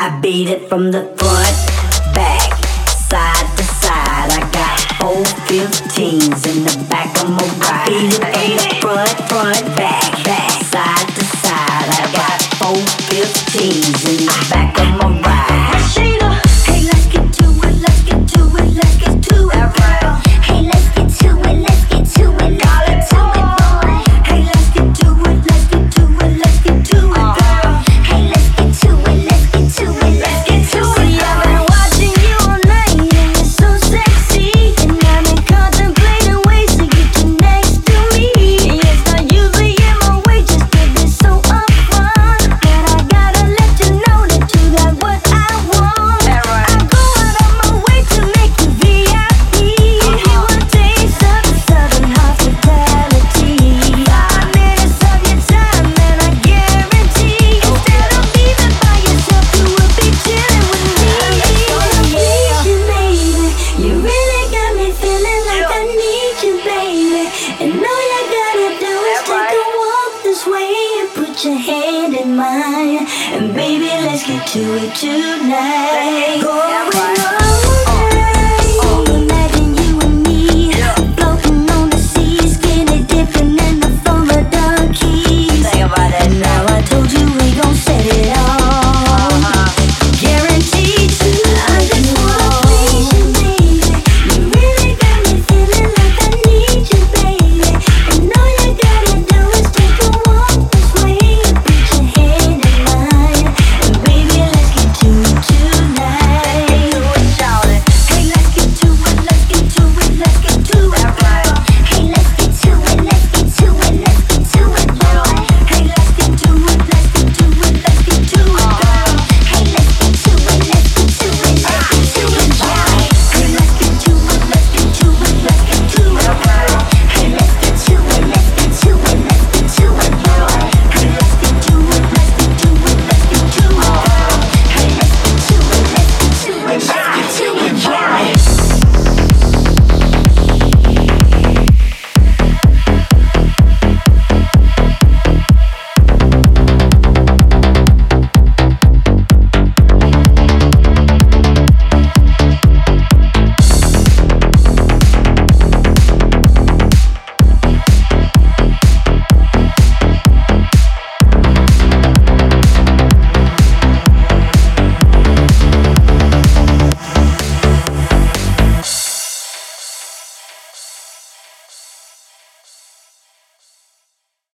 I beat it from the front, back, side to side. I got old 15s in the back of my ride. put your hand in mine, and baby, let's get to it tonight.